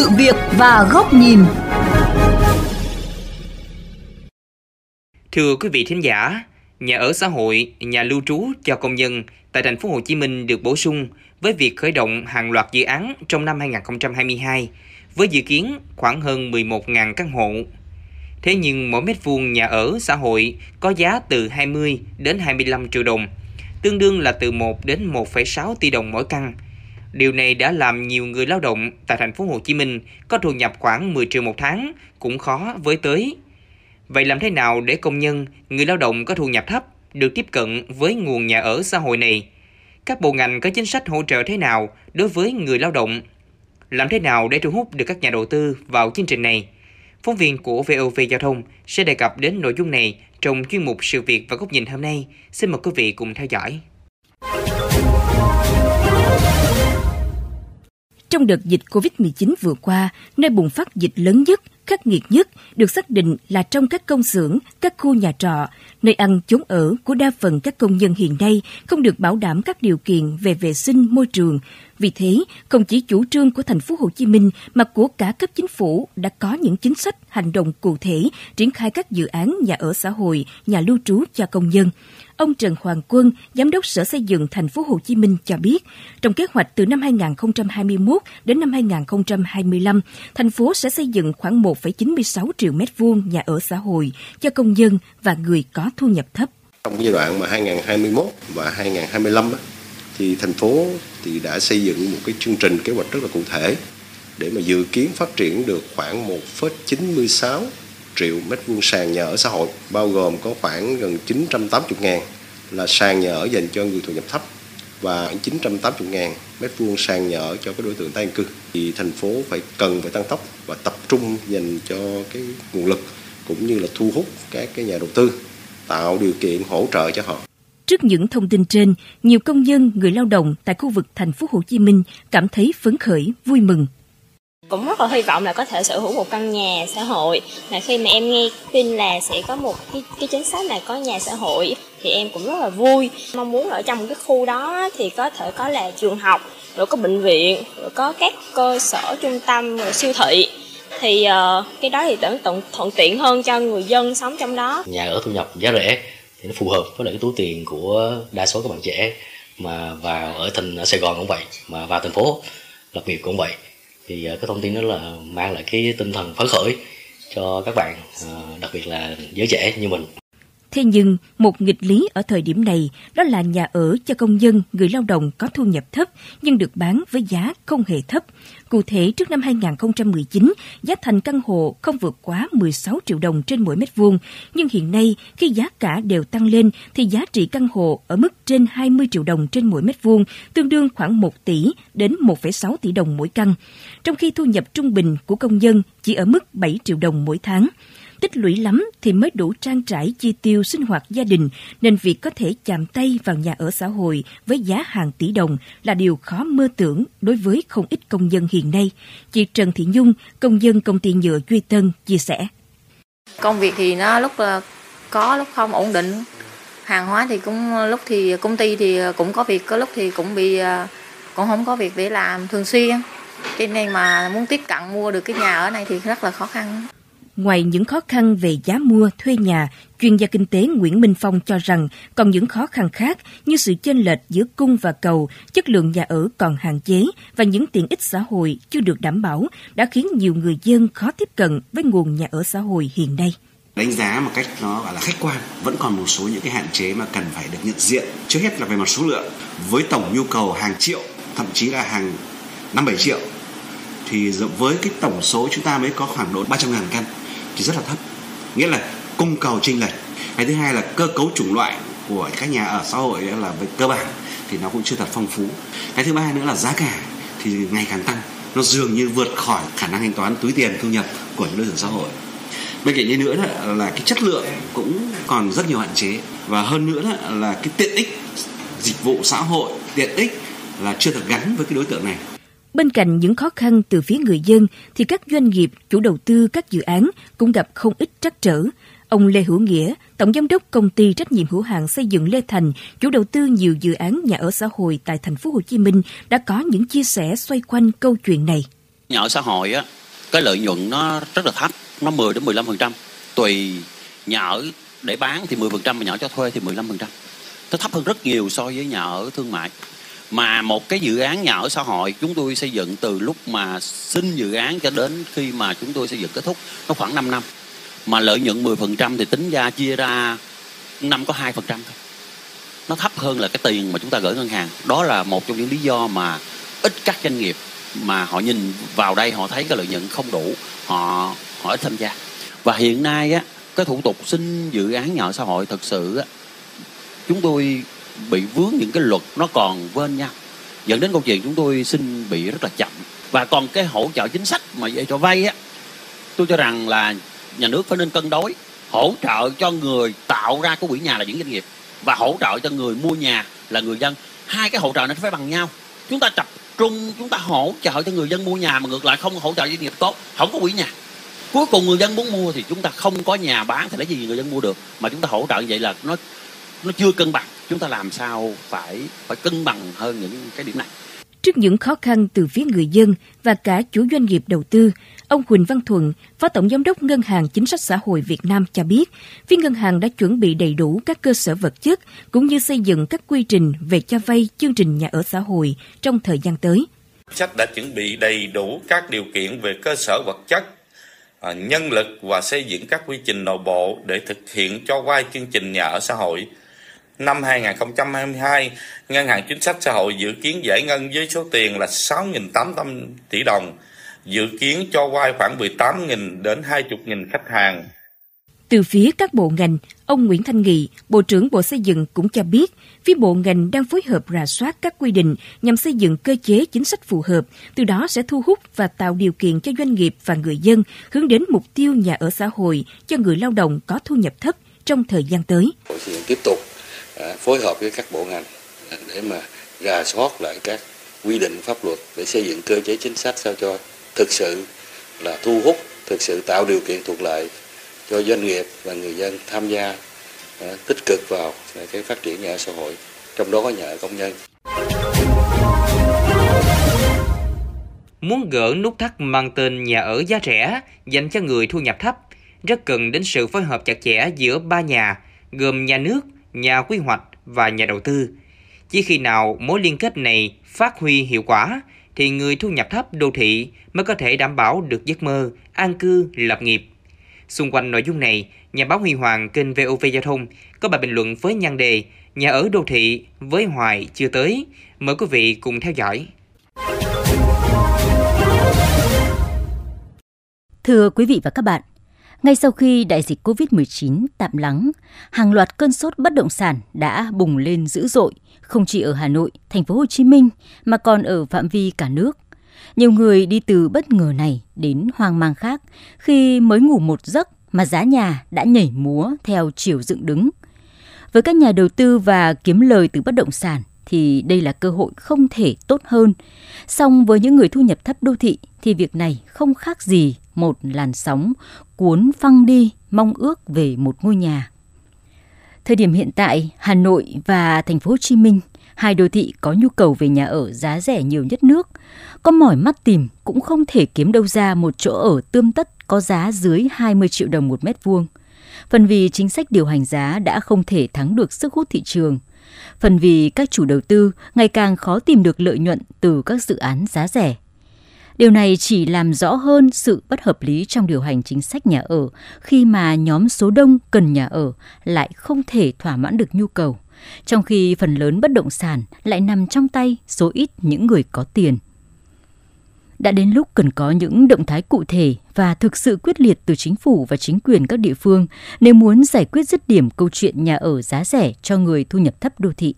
sự việc và góc nhìn. Thưa quý vị thính giả, nhà ở xã hội, nhà lưu trú cho công nhân tại thành phố Hồ Chí Minh được bổ sung với việc khởi động hàng loạt dự án trong năm 2022 với dự kiến khoảng hơn 11.000 căn hộ. Thế nhưng mỗi mét vuông nhà ở xã hội có giá từ 20 đến 25 triệu đồng, tương đương là từ 1 đến 1,6 tỷ đồng mỗi căn. Điều này đã làm nhiều người lao động tại thành phố Hồ Chí Minh có thu nhập khoảng 10 triệu một tháng cũng khó với tới. Vậy làm thế nào để công nhân, người lao động có thu nhập thấp được tiếp cận với nguồn nhà ở xã hội này? Các bộ ngành có chính sách hỗ trợ thế nào đối với người lao động? Làm thế nào để thu hút được các nhà đầu tư vào chương trình này? Phóng viên của VOV Giao thông sẽ đề cập đến nội dung này trong chuyên mục Sự việc và góc nhìn hôm nay. Xin mời quý vị cùng theo dõi. Trong đợt dịch COVID-19 vừa qua, nơi bùng phát dịch lớn nhất, khắc nghiệt nhất được xác định là trong các công xưởng, các khu nhà trọ, nơi ăn chốn ở của đa phần các công nhân hiện nay không được bảo đảm các điều kiện về vệ sinh môi trường. Vì thế, không chỉ chủ trương của thành phố Hồ Chí Minh mà của cả cấp chính phủ đã có những chính sách, hành động cụ thể triển khai các dự án nhà ở xã hội, nhà lưu trú cho công nhân. Ông Trần Hoàng Quân, Giám đốc Sở Xây dựng Thành phố Hồ Chí Minh cho biết, trong kế hoạch từ năm 2021 đến năm 2025, thành phố sẽ xây dựng khoảng 1,96 triệu mét vuông nhà ở xã hội cho công nhân và người có thu nhập thấp. Trong giai đoạn mà 2021 và 2025 thì thành phố thì đã xây dựng một cái chương trình kế hoạch rất là cụ thể để mà dự kiến phát triển được khoảng 1,96 triệu mét vuông sàn nhà ở xã hội bao gồm có khoảng gần 980 ngàn là sàn nhà ở dành cho người thu nhập thấp và 980 ngàn mét vuông sàn nhà ở cho cái đối tượng tái định cư. Thì thành phố phải cần phải tăng tốc và tập trung dành cho cái nguồn lực cũng như là thu hút các cái nhà đầu tư tạo điều kiện hỗ trợ cho họ. Trước những thông tin trên, nhiều công nhân, người lao động tại khu vực thành phố Hồ Chí Minh cảm thấy phấn khởi, vui mừng cũng rất là hy vọng là có thể sở hữu một căn nhà xã hội. Là khi mà em nghe tin là sẽ có một cái, cái chính sách là có nhà xã hội thì em cũng rất là vui. Mong muốn ở trong cái khu đó thì có thể có là trường học rồi có bệnh viện rồi có các cơ sở trung tâm rồi siêu thị. Thì uh, cái đó thì tưởng thuận, thuận tiện hơn cho người dân sống trong đó. Nhà ở thu nhập giá rẻ thì nó phù hợp với lại cái túi tiền của đa số các bạn trẻ mà vào ở thành ở Sài Gòn cũng vậy mà vào thành phố lập nghiệp cũng vậy thì ờ, cái thông tin đó là mang lại cái tinh thần phấn khởi cho các bạn ờ, đặc biệt là giới trẻ như mình. Thế nhưng, một nghịch lý ở thời điểm này đó là nhà ở cho công dân, người lao động có thu nhập thấp nhưng được bán với giá không hề thấp. Cụ thể, trước năm 2019, giá thành căn hộ không vượt quá 16 triệu đồng trên mỗi mét vuông. Nhưng hiện nay, khi giá cả đều tăng lên, thì giá trị căn hộ ở mức trên 20 triệu đồng trên mỗi mét vuông, tương đương khoảng 1 tỷ đến 1,6 tỷ đồng mỗi căn. Trong khi thu nhập trung bình của công dân chỉ ở mức 7 triệu đồng mỗi tháng tích lũy lắm thì mới đủ trang trải chi tiêu sinh hoạt gia đình, nên việc có thể chạm tay vào nhà ở xã hội với giá hàng tỷ đồng là điều khó mơ tưởng đối với không ít công dân hiện nay. Chị Trần Thị Nhung, công dân công ty nhựa Duy Tân, chia sẻ. Công việc thì nó lúc ờ, có lúc không ổn định. Hàng hóa thì cũng ờ, lúc thì công ty thì ờ, cũng có việc, có lúc thì cũng bị cũng không có việc để làm thường xuyên. Cho nên mà muốn tiếp cận mua được cái nhà ở này thì rất là khó khăn. Ngoài những khó khăn về giá mua, thuê nhà, chuyên gia kinh tế Nguyễn Minh Phong cho rằng còn những khó khăn khác như sự chênh lệch giữa cung và cầu, chất lượng nhà ở còn hạn chế và những tiện ích xã hội chưa được đảm bảo đã khiến nhiều người dân khó tiếp cận với nguồn nhà ở xã hội hiện nay. Đánh giá một cách nó gọi là khách quan vẫn còn một số những cái hạn chế mà cần phải được nhận diện. Trước hết là về mặt số lượng với tổng nhu cầu hàng triệu thậm chí là hàng năm bảy triệu thì với cái tổng số chúng ta mới có khoảng độ 300 ngàn căn thì rất là thấp. Nghĩa là cung cầu chênh lệch. Cái thứ hai là cơ cấu chủng loại của các nhà ở xã hội là về cơ bản thì nó cũng chưa thật phong phú. Cái thứ ba nữa là giá cả thì ngày càng tăng. Nó dường như vượt khỏi khả năng thanh toán túi tiền, thu nhập của những đối tượng xã hội. Bên cạnh như nữa là cái chất lượng cũng còn rất nhiều hạn chế. Và hơn nữa là cái tiện ích dịch vụ xã hội, tiện ích là chưa được gắn với cái đối tượng này. Bên cạnh những khó khăn từ phía người dân thì các doanh nghiệp, chủ đầu tư các dự án cũng gặp không ít trắc trở. Ông Lê Hữu Nghĩa, Tổng Giám đốc Công ty Trách nhiệm hữu hạn xây dựng Lê Thành, chủ đầu tư nhiều dự án nhà ở xã hội tại thành phố Hồ Chí Minh đã có những chia sẻ xoay quanh câu chuyện này. Nhà ở xã hội á, cái lợi nhuận nó rất là thấp, nó 10 đến 15%. Tùy nhà ở để bán thì 10% mà nhà ở cho thuê thì 15%. Nó thấp hơn rất nhiều so với nhà ở thương mại. Mà một cái dự án nhà ở xã hội, chúng tôi xây dựng từ lúc mà xin dự án cho đến khi mà chúng tôi xây dựng kết thúc, nó khoảng 5 năm. Mà lợi nhuận 10% thì tính ra chia ra năm có 2% thôi. Nó thấp hơn là cái tiền mà chúng ta gửi ngân hàng. Đó là một trong những lý do mà ít các doanh nghiệp mà họ nhìn vào đây, họ thấy cái lợi nhuận không đủ, họ họ ít tham gia và hiện nay á, cái thủ tục xin dự án nhà ở xã hội thật sự á, chúng tôi bị vướng những cái luật nó còn bên nhau dẫn đến câu chuyện chúng tôi xin bị rất là chậm. Và còn cái hỗ trợ chính sách mà về cho vay á, tôi cho rằng là nhà nước phải nên cân đối, hỗ trợ cho người tạo ra cái quỹ nhà là những doanh nghiệp và hỗ trợ cho người mua nhà là người dân. Hai cái hỗ trợ nó phải bằng nhau. Chúng ta tập trung, chúng ta hỗ trợ cho người dân mua nhà mà ngược lại không hỗ trợ doanh nghiệp tốt, không có quỹ nhà. Cuối cùng người dân muốn mua thì chúng ta không có nhà bán thì lấy gì người dân mua được? Mà chúng ta hỗ trợ như vậy là nó nó chưa cân bằng chúng ta làm sao phải phải cân bằng hơn những cái điểm này Trước những khó khăn từ phía người dân và cả chủ doanh nghiệp đầu tư, ông Huỳnh Văn Thuận, Phó Tổng Giám đốc Ngân hàng Chính sách Xã hội Việt Nam cho biết, phía ngân hàng đã chuẩn bị đầy đủ các cơ sở vật chất cũng như xây dựng các quy trình về cho vay chương trình nhà ở xã hội trong thời gian tới. Sách đã chuẩn bị đầy đủ các điều kiện về cơ sở vật chất, à, nhân lực và xây dựng các quy trình nội bộ để thực hiện cho vay chương trình nhà ở xã hội – năm 2022, Ngân hàng Chính sách Xã hội dự kiến giải ngân với số tiền là 6.800 tỷ đồng, dự kiến cho vay khoảng 18.000 đến 20.000 khách hàng. Từ phía các bộ ngành, ông Nguyễn Thanh Nghị, Bộ trưởng Bộ Xây dựng cũng cho biết, phía bộ ngành đang phối hợp rà soát các quy định nhằm xây dựng cơ chế chính sách phù hợp, từ đó sẽ thu hút và tạo điều kiện cho doanh nghiệp và người dân hướng đến mục tiêu nhà ở xã hội cho người lao động có thu nhập thấp trong thời gian tới. Bộ tiếp tục À, phối hợp với các bộ ngành à, để mà rà soát lại các quy định pháp luật để xây dựng cơ chế chính sách sao cho thực sự là thu hút, thực sự tạo điều kiện thuận lợi cho doanh nghiệp và người dân tham gia à, tích cực vào cái phát triển nhà ở xã hội, trong đó có nhà ở công nhân. Muốn gỡ nút thắt mang tên nhà ở giá rẻ dành cho người thu nhập thấp, rất cần đến sự phối hợp chặt chẽ giữa ba nhà, gồm nhà nước, nhà quy hoạch và nhà đầu tư. Chỉ khi nào mối liên kết này phát huy hiệu quả thì người thu nhập thấp đô thị mới có thể đảm bảo được giấc mơ an cư lập nghiệp. Xung quanh nội dung này, nhà báo Huy Hoàng kênh VOV Giao thông có bài bình luận với nhan đề Nhà ở đô thị với Hoài chưa tới. Mời quý vị cùng theo dõi. Thưa quý vị và các bạn, ngay sau khi đại dịch COVID-19 tạm lắng, hàng loạt cơn sốt bất động sản đã bùng lên dữ dội, không chỉ ở Hà Nội, thành phố Hồ Chí Minh mà còn ở phạm vi cả nước. Nhiều người đi từ bất ngờ này đến hoang mang khác khi mới ngủ một giấc mà giá nhà đã nhảy múa theo chiều dựng đứng. Với các nhà đầu tư và kiếm lời từ bất động sản thì đây là cơ hội không thể tốt hơn. Song với những người thu nhập thấp đô thị thì việc này không khác gì một làn sóng cuốn phăng đi mong ước về một ngôi nhà. Thời điểm hiện tại, Hà Nội và thành phố Hồ Chí Minh, hai đô thị có nhu cầu về nhà ở giá rẻ nhiều nhất nước. Có mỏi mắt tìm cũng không thể kiếm đâu ra một chỗ ở tươm tất có giá dưới 20 triệu đồng một mét vuông. Phần vì chính sách điều hành giá đã không thể thắng được sức hút thị trường. Phần vì các chủ đầu tư ngày càng khó tìm được lợi nhuận từ các dự án giá rẻ. Điều này chỉ làm rõ hơn sự bất hợp lý trong điều hành chính sách nhà ở khi mà nhóm số đông cần nhà ở lại không thể thỏa mãn được nhu cầu, trong khi phần lớn bất động sản lại nằm trong tay số ít những người có tiền. Đã đến lúc cần có những động thái cụ thể và thực sự quyết liệt từ chính phủ và chính quyền các địa phương nếu muốn giải quyết dứt điểm câu chuyện nhà ở giá rẻ cho người thu nhập thấp đô thị.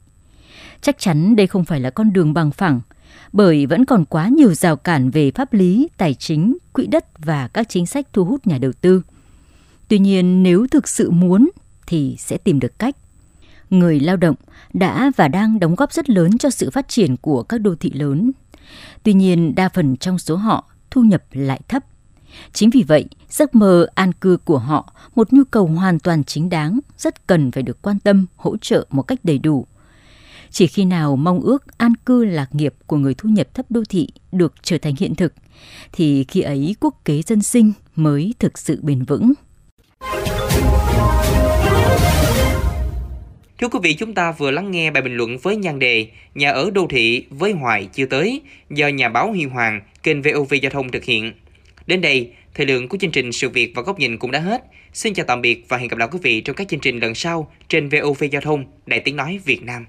Chắc chắn đây không phải là con đường bằng phẳng, bởi vẫn còn quá nhiều rào cản về pháp lý, tài chính, quỹ đất và các chính sách thu hút nhà đầu tư. Tuy nhiên, nếu thực sự muốn thì sẽ tìm được cách. Người lao động đã và đang đóng góp rất lớn cho sự phát triển của các đô thị lớn. Tuy nhiên, đa phần trong số họ thu nhập lại thấp. Chính vì vậy, giấc mơ an cư của họ, một nhu cầu hoàn toàn chính đáng, rất cần phải được quan tâm, hỗ trợ một cách đầy đủ. Chỉ khi nào mong ước an cư lạc nghiệp của người thu nhập thấp đô thị được trở thành hiện thực, thì khi ấy quốc kế dân sinh mới thực sự bền vững. Thưa quý vị, chúng ta vừa lắng nghe bài bình luận với nhan đề Nhà ở đô thị với hoài chưa tới do nhà báo Huy Hoàng, kênh VOV Giao thông thực hiện. Đến đây, thời lượng của chương trình Sự việc và góc nhìn cũng đã hết. Xin chào tạm biệt và hẹn gặp lại quý vị trong các chương trình lần sau trên VOV Giao thông, Đại tiếng nói Việt Nam.